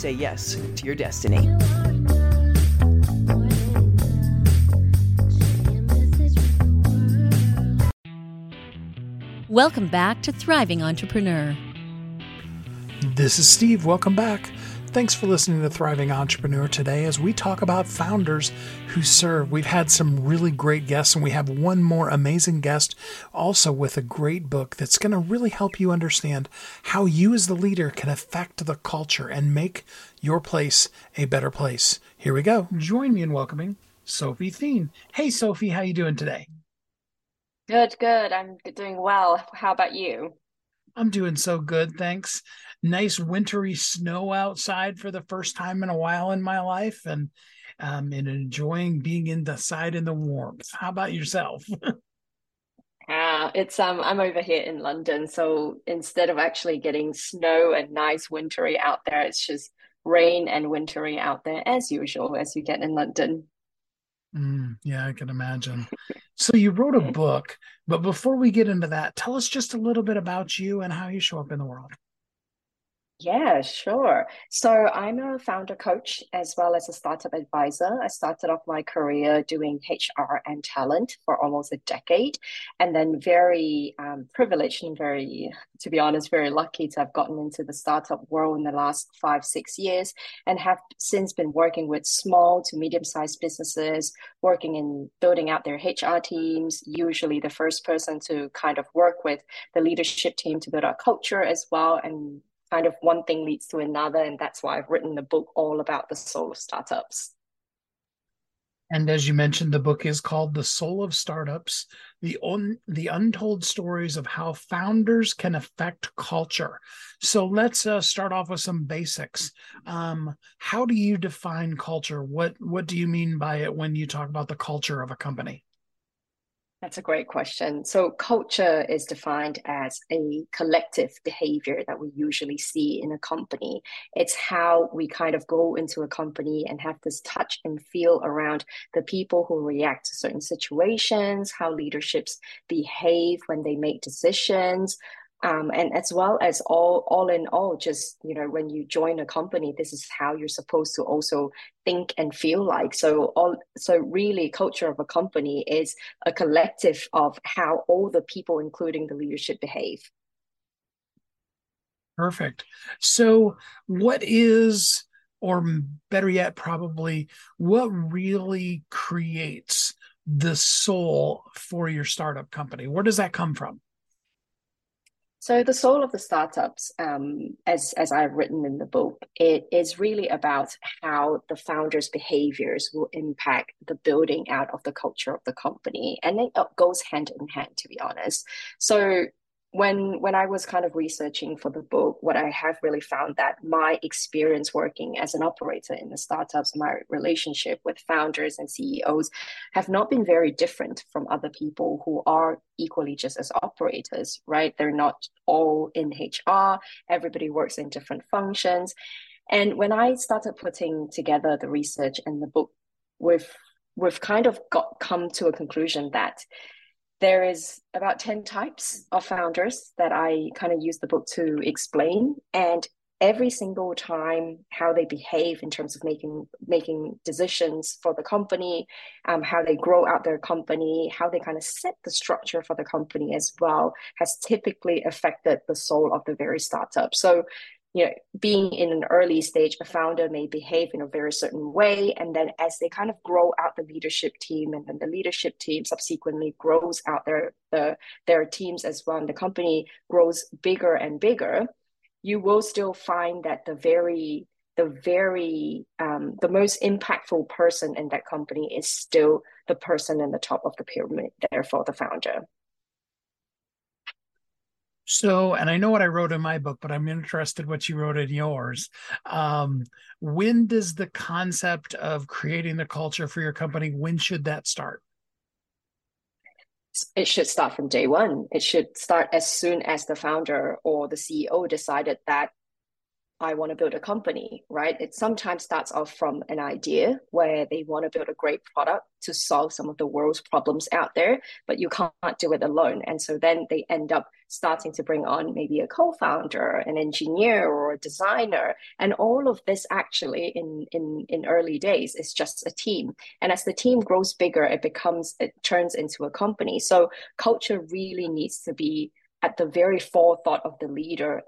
say yes to your destiny. Welcome back to Thriving Entrepreneur. This is Steve. Welcome back. Thanks for listening to Thriving Entrepreneur today as we talk about founders who serve. We've had some really great guests, and we have one more amazing guest also with a great book that's going to really help you understand how you, as the leader, can affect the culture and make your place a better place. Here we go. Join me in welcoming Sophie Theen. Hey, Sophie, how you doing today? Good, good. I'm doing well. How about you? I'm doing so good, thanks. Nice wintry snow outside for the first time in a while in my life, and um, and enjoying being inside in the warmth. How about yourself? Uh, it's um I'm over here in London, so instead of actually getting snow and nice wintry out there, it's just rain and wintry out there as usual as you get in London. Mm, yeah, I can imagine. So you wrote a book, but before we get into that, tell us just a little bit about you and how you show up in the world. Yeah, sure. So I'm a founder coach as well as a startup advisor. I started off my career doing HR and talent for almost a decade, and then very um, privileged and very, to be honest, very lucky to have gotten into the startup world in the last five, six years, and have since been working with small to medium-sized businesses, working in building out their HR teams. Usually, the first person to kind of work with the leadership team to build our culture as well, and kind of one thing leads to another. And that's why I've written the book all about the soul of startups. And as you mentioned, the book is called The Soul of Startups, the, un- the untold stories of how founders can affect culture. So let's uh, start off with some basics. Um, how do you define culture? What, what do you mean by it when you talk about the culture of a company? That's a great question. So, culture is defined as a collective behavior that we usually see in a company. It's how we kind of go into a company and have this touch and feel around the people who react to certain situations, how leaderships behave when they make decisions, um, and as well as all all in all just you know when you join a company this is how you're supposed to also think and feel like. So all so really culture of a company is a collective of how all the people including the leadership behave. Perfect. So what is or better yet probably what really creates the soul for your startup company? Where does that come from so the soul of the startups, um, as as I've written in the book, it is really about how the founders' behaviors will impact the building out of the culture of the company, and it goes hand in hand, to be honest. So when when I was kind of researching for the book, what I have really found that my experience working as an operator in the startups, my relationship with founders and CEOs have not been very different from other people who are equally just as operators, right? They're not all in HR, everybody works in different functions. And when I started putting together the research and the book, we've we've kind of got come to a conclusion that there is about 10 types of founders that I kind of use the book to explain. And every single time how they behave in terms of making making decisions for the company um, how they grow out their company how they kind of set the structure for the company as well has typically affected the soul of the very startup so you know being in an early stage a founder may behave in a very certain way and then as they kind of grow out the leadership team and then the leadership team subsequently grows out their the, their teams as well and the company grows bigger and bigger you will still find that the very the very um, the most impactful person in that company is still the person in the top of the pyramid therefore the founder so and i know what i wrote in my book but i'm interested what you wrote in yours um, when does the concept of creating the culture for your company when should that start it should start from day one. It should start as soon as the founder or the CEO decided that I want to build a company, right? It sometimes starts off from an idea where they want to build a great product to solve some of the world's problems out there, but you can't do it alone. And so then they end up starting to bring on maybe a co-founder, an engineer or a designer. And all of this actually in, in, in early days is just a team. And as the team grows bigger, it becomes, it turns into a company. So culture really needs to be at the very forethought of the leader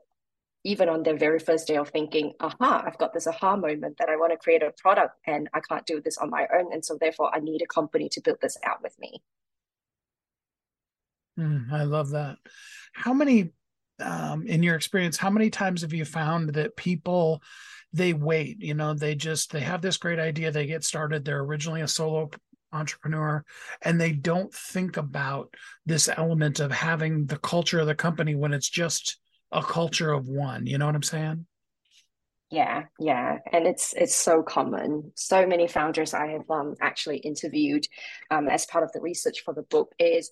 even on their very first day of thinking, aha, I've got this aha moment that I want to create a product and I can't do this on my own. And so therefore I need a company to build this out with me. Mm, I love that. How many, um, in your experience, how many times have you found that people they wait? You know, they just they have this great idea, they get started. They're originally a solo entrepreneur and they don't think about this element of having the culture of the company when it's just a culture of one. You know what I'm saying? Yeah, yeah, and it's it's so common. So many founders I have um, actually interviewed um, as part of the research for the book is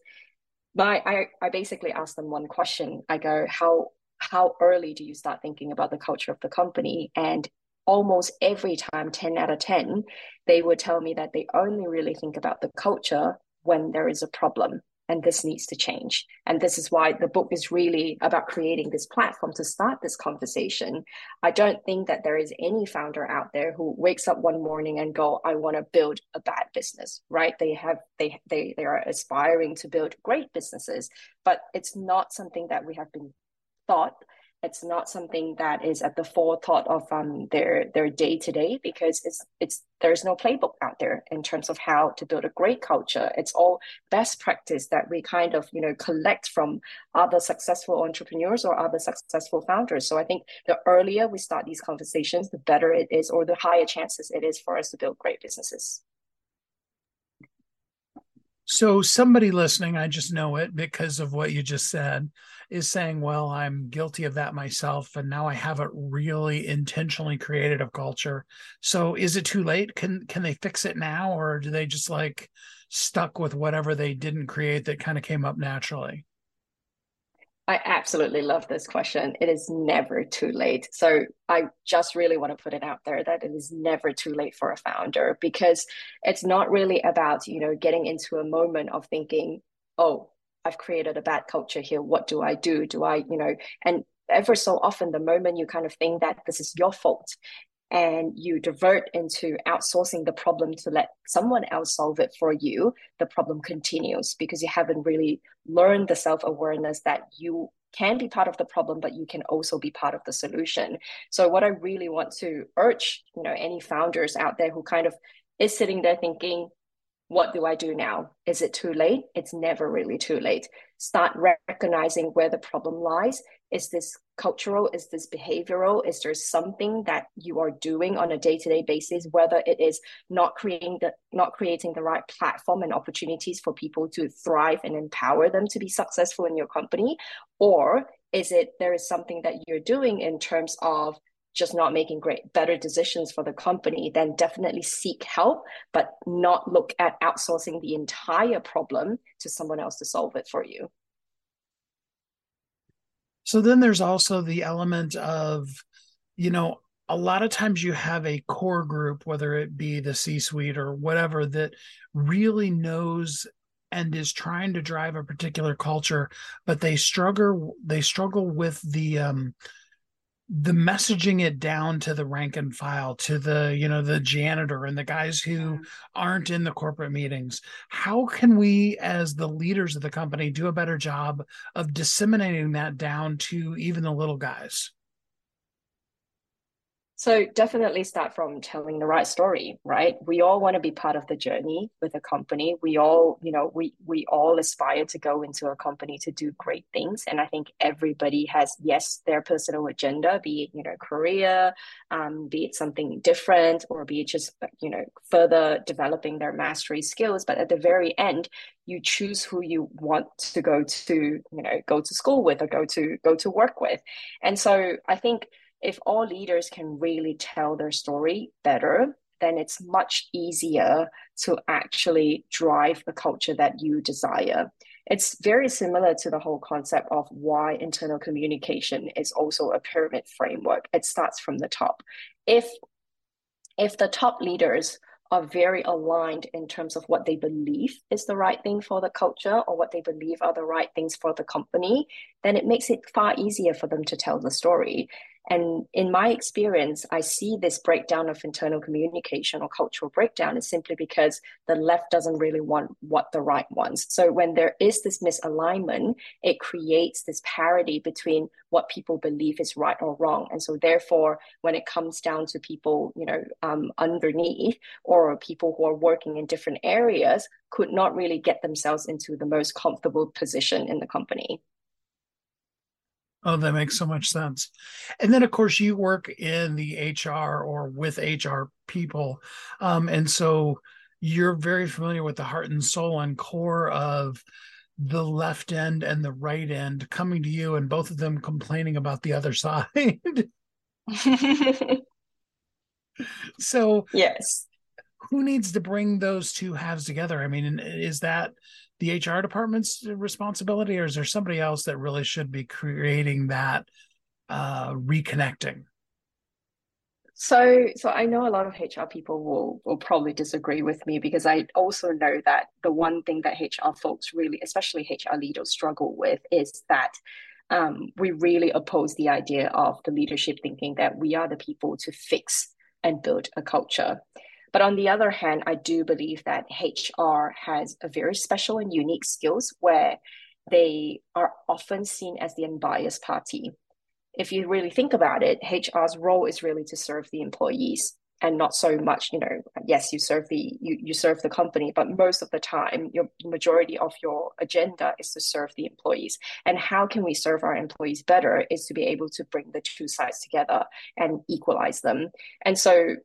my I I basically ask them one question. I go, how how early do you start thinking about the culture of the company? And almost every time, ten out of ten, they would tell me that they only really think about the culture when there is a problem and this needs to change. And this is why the book is really about creating this platform to start this conversation. I don't think that there is any founder out there who wakes up one morning and go, I want to build a bad business, right? They have they they they are aspiring to build great businesses, but it's not something that we have been thought it's not something that is at the forethought of um, their their day to day because it's it's there's no playbook out there in terms of how to build a great culture. It's all best practice that we kind of you know collect from other successful entrepreneurs or other successful founders. So I think the earlier we start these conversations, the better it is, or the higher chances it is for us to build great businesses. So somebody listening, I just know it because of what you just said, is saying, "Well, I'm guilty of that myself, and now I haven't really intentionally created a culture." So, is it too late? Can can they fix it now, or do they just like stuck with whatever they didn't create that kind of came up naturally? I absolutely love this question. It is never too late. So I just really want to put it out there that it is never too late for a founder because it's not really about, you know, getting into a moment of thinking, oh, I've created a bad culture here. What do I do? Do I, you know, and ever so often the moment you kind of think that this is your fault and you divert into outsourcing the problem to let someone else solve it for you, the problem continues because you haven't really learned the self awareness that you can be part of the problem, but you can also be part of the solution. So, what I really want to urge, you know, any founders out there who kind of is sitting there thinking, what do I do now? Is it too late? It's never really too late. Start recognizing where the problem lies. Is this cultural? Is this behavioral? Is there something that you are doing on a day-to-day basis, whether it is not creating the not creating the right platform and opportunities for people to thrive and empower them to be successful in your company? Or is it there is something that you're doing in terms of just not making great better decisions for the company then definitely seek help but not look at outsourcing the entire problem to someone else to solve it for you. So then there's also the element of you know a lot of times you have a core group whether it be the c suite or whatever that really knows and is trying to drive a particular culture but they struggle they struggle with the um the messaging it down to the rank and file to the you know the janitor and the guys who aren't in the corporate meetings. How can we as the leaders of the company do a better job of disseminating that down to even the little guys so definitely start from telling the right story, right? We all want to be part of the journey with a company. We all, you know, we we all aspire to go into a company to do great things. And I think everybody has, yes, their personal agenda, be it, you know, career, um, be it something different, or be it just, you know, further developing their mastery skills. But at the very end, you choose who you want to go to, you know, go to school with or go to go to work with. And so I think if all leaders can really tell their story better, then it's much easier to actually drive the culture that you desire. It's very similar to the whole concept of why internal communication is also a pyramid framework. It starts from the top. If if the top leaders are very aligned in terms of what they believe is the right thing for the culture or what they believe are the right things for the company, then it makes it far easier for them to tell the story. And in my experience, I see this breakdown of internal communication or cultural breakdown is simply because the left doesn't really want what the right wants. So when there is this misalignment, it creates this parity between what people believe is right or wrong. And so therefore, when it comes down to people, you know, um, underneath or people who are working in different areas, could not really get themselves into the most comfortable position in the company. Oh, that makes so much sense. And then, of course, you work in the HR or with HR people. Um, and so you're very familiar with the heart and soul and core of the left end and the right end coming to you and both of them complaining about the other side. so, yes. Who needs to bring those two halves together? I mean, is that the HR department's responsibility, or is there somebody else that really should be creating that uh, reconnecting? So, so I know a lot of HR people will will probably disagree with me because I also know that the one thing that HR folks really, especially HR leaders, struggle with is that um, we really oppose the idea of the leadership thinking that we are the people to fix and build a culture. But on the other hand, I do believe that HR has a very special and unique skills where they are often seen as the unbiased party. If you really think about it, HR's role is really to serve the employees and not so much, you know, yes, you serve the you, you serve the company, but most of the time your majority of your agenda is to serve the employees. And how can we serve our employees better is to be able to bring the two sides together and equalize them. And so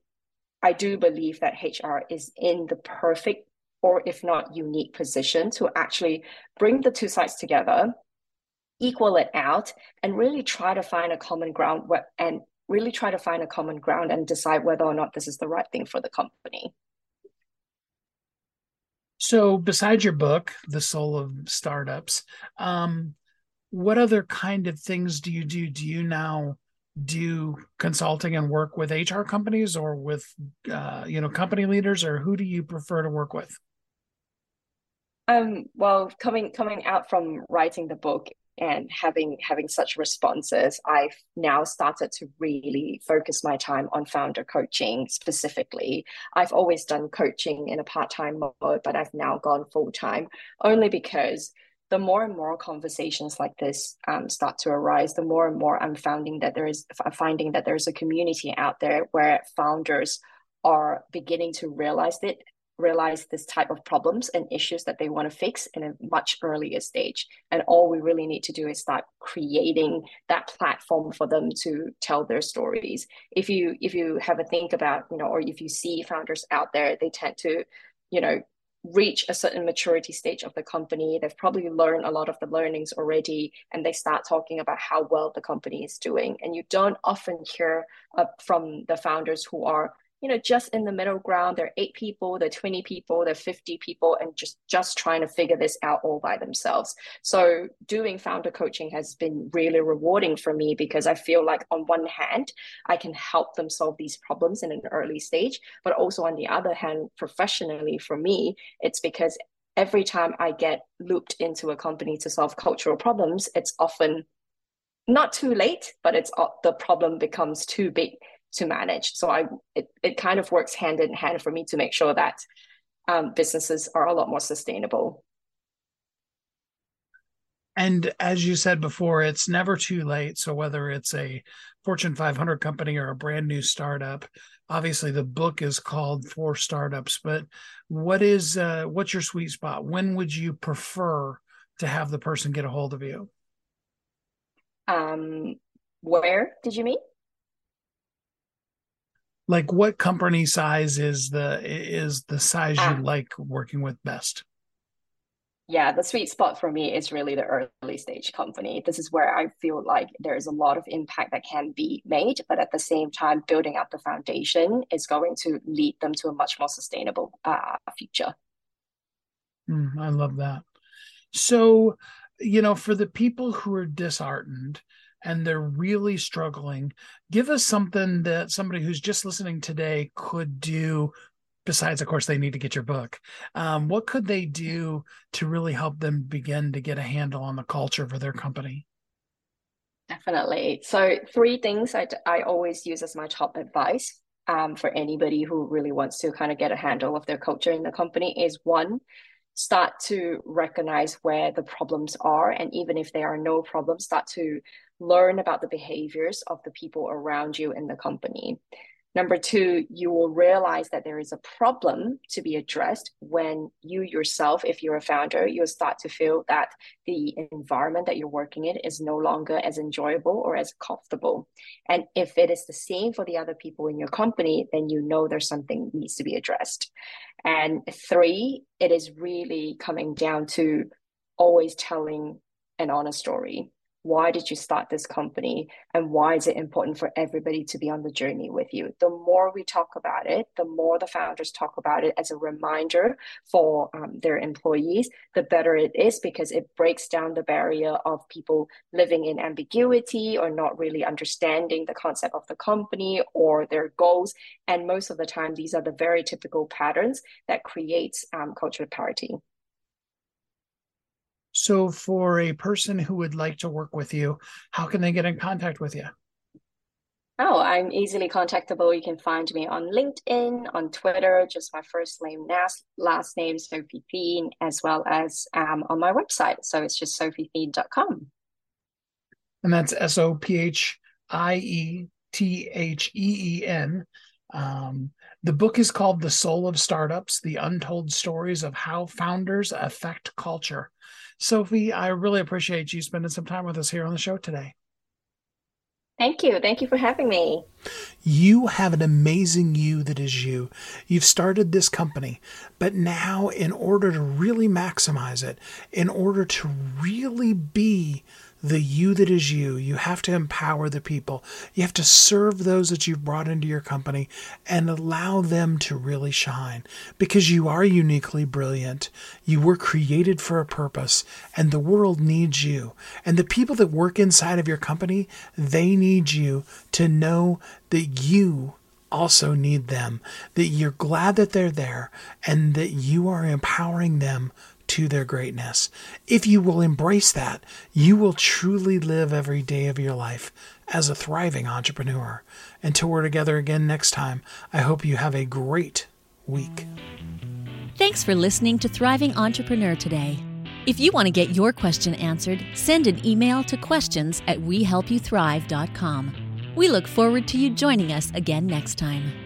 I do believe that HR is in the perfect or if not unique position to actually bring the two sides together, equal it out, and really try to find a common ground and really try to find a common ground and decide whether or not this is the right thing for the company. So, besides your book, The Soul of Startups, um, what other kind of things do you do? Do you now do consulting and work with HR companies or with uh, you know company leaders, or who do you prefer to work with? Um, well, coming coming out from writing the book and having having such responses, I've now started to really focus my time on founder coaching specifically. I've always done coaching in a part time mode, but I've now gone full time only because the more and more conversations like this um, start to arise, the more and more I'm finding that there is finding that there's a community out there where founders are beginning to realize it, realize this type of problems and issues that they want to fix in a much earlier stage. And all we really need to do is start creating that platform for them to tell their stories. If you if you have a think about, you know, or if you see founders out there, they tend to, you know, reach a certain maturity stage of the company. They've probably learned a lot of the learnings already, and they start talking about how well the company is doing. And you don't often hear uh, from the founders who are you know just in the middle ground they're eight people they're 20 people they're 50 people and just just trying to figure this out all by themselves. So doing founder coaching has been really rewarding for me because i feel like on one hand i can help them solve these problems in an early stage but also on the other hand professionally for me it's because every time I get looped into a company to solve cultural problems, it's often not too late, but it's the problem becomes too big to manage. So I it, it kind of works hand in hand for me to make sure that um, businesses are a lot more sustainable. And as you said before, it's never too late. So whether it's a Fortune 500 company or a brand new startup, obviously the book is called for startups. But what is uh, what's your sweet spot? When would you prefer to have the person get a hold of you? Um, where did you mean? Like what company size is the is the size you ah. like working with best? yeah, the sweet spot for me is really the early stage company. This is where I feel like there is a lot of impact that can be made, but at the same time, building up the foundation is going to lead them to a much more sustainable uh, future. Mm, I love that. So, you know, for the people who are disheartened and they're really struggling, give us something that somebody who's just listening today could do besides of course they need to get your book. Um, what could they do to really help them begin to get a handle on the culture for their company? Definitely. So three things i, I always use as my top advice um, for anybody who really wants to kind of get a handle of their culture in the company is one start to recognize where the problems are and even if there are no problems start to learn about the behaviors of the people around you in the company Number two, you will realize that there is a problem to be addressed when you yourself, if you're a founder, you'll start to feel that the environment that you're working in is no longer as enjoyable or as comfortable. And if it is the same for the other people in your company, then you know there's something needs to be addressed. And three, it is really coming down to always telling an honest story why did you start this company and why is it important for everybody to be on the journey with you? The more we talk about it the more the founders talk about it as a reminder for um, their employees the better it is because it breaks down the barrier of people living in ambiguity or not really understanding the concept of the company or their goals. And most of the time these are the very typical patterns that creates um, cultural parity so, for a person who would like to work with you, how can they get in contact with you? Oh, I'm easily contactable. You can find me on LinkedIn, on Twitter, just my first name, last name, Sophie Theen, as well as um, on my website. So it's just sophietheen.com. And that's S O P H I E T H E E N. Um, the book is called The Soul of Startups The Untold Stories of How Founders Affect Culture. Sophie, I really appreciate you spending some time with us here on the show today. Thank you. Thank you for having me. You have an amazing you that is you. You've started this company, but now, in order to really maximize it, in order to really be the you that is you. You have to empower the people. You have to serve those that you've brought into your company and allow them to really shine because you are uniquely brilliant. You were created for a purpose and the world needs you. And the people that work inside of your company, they need you to know that you also need them, that you're glad that they're there and that you are empowering them to their greatness. If you will embrace that, you will truly live every day of your life as a thriving entrepreneur. Until we're together again next time, I hope you have a great week. Thanks for listening to Thriving Entrepreneur today. If you want to get your question answered, send an email to questions at wehelpyouthrive.com. We look forward to you joining us again next time.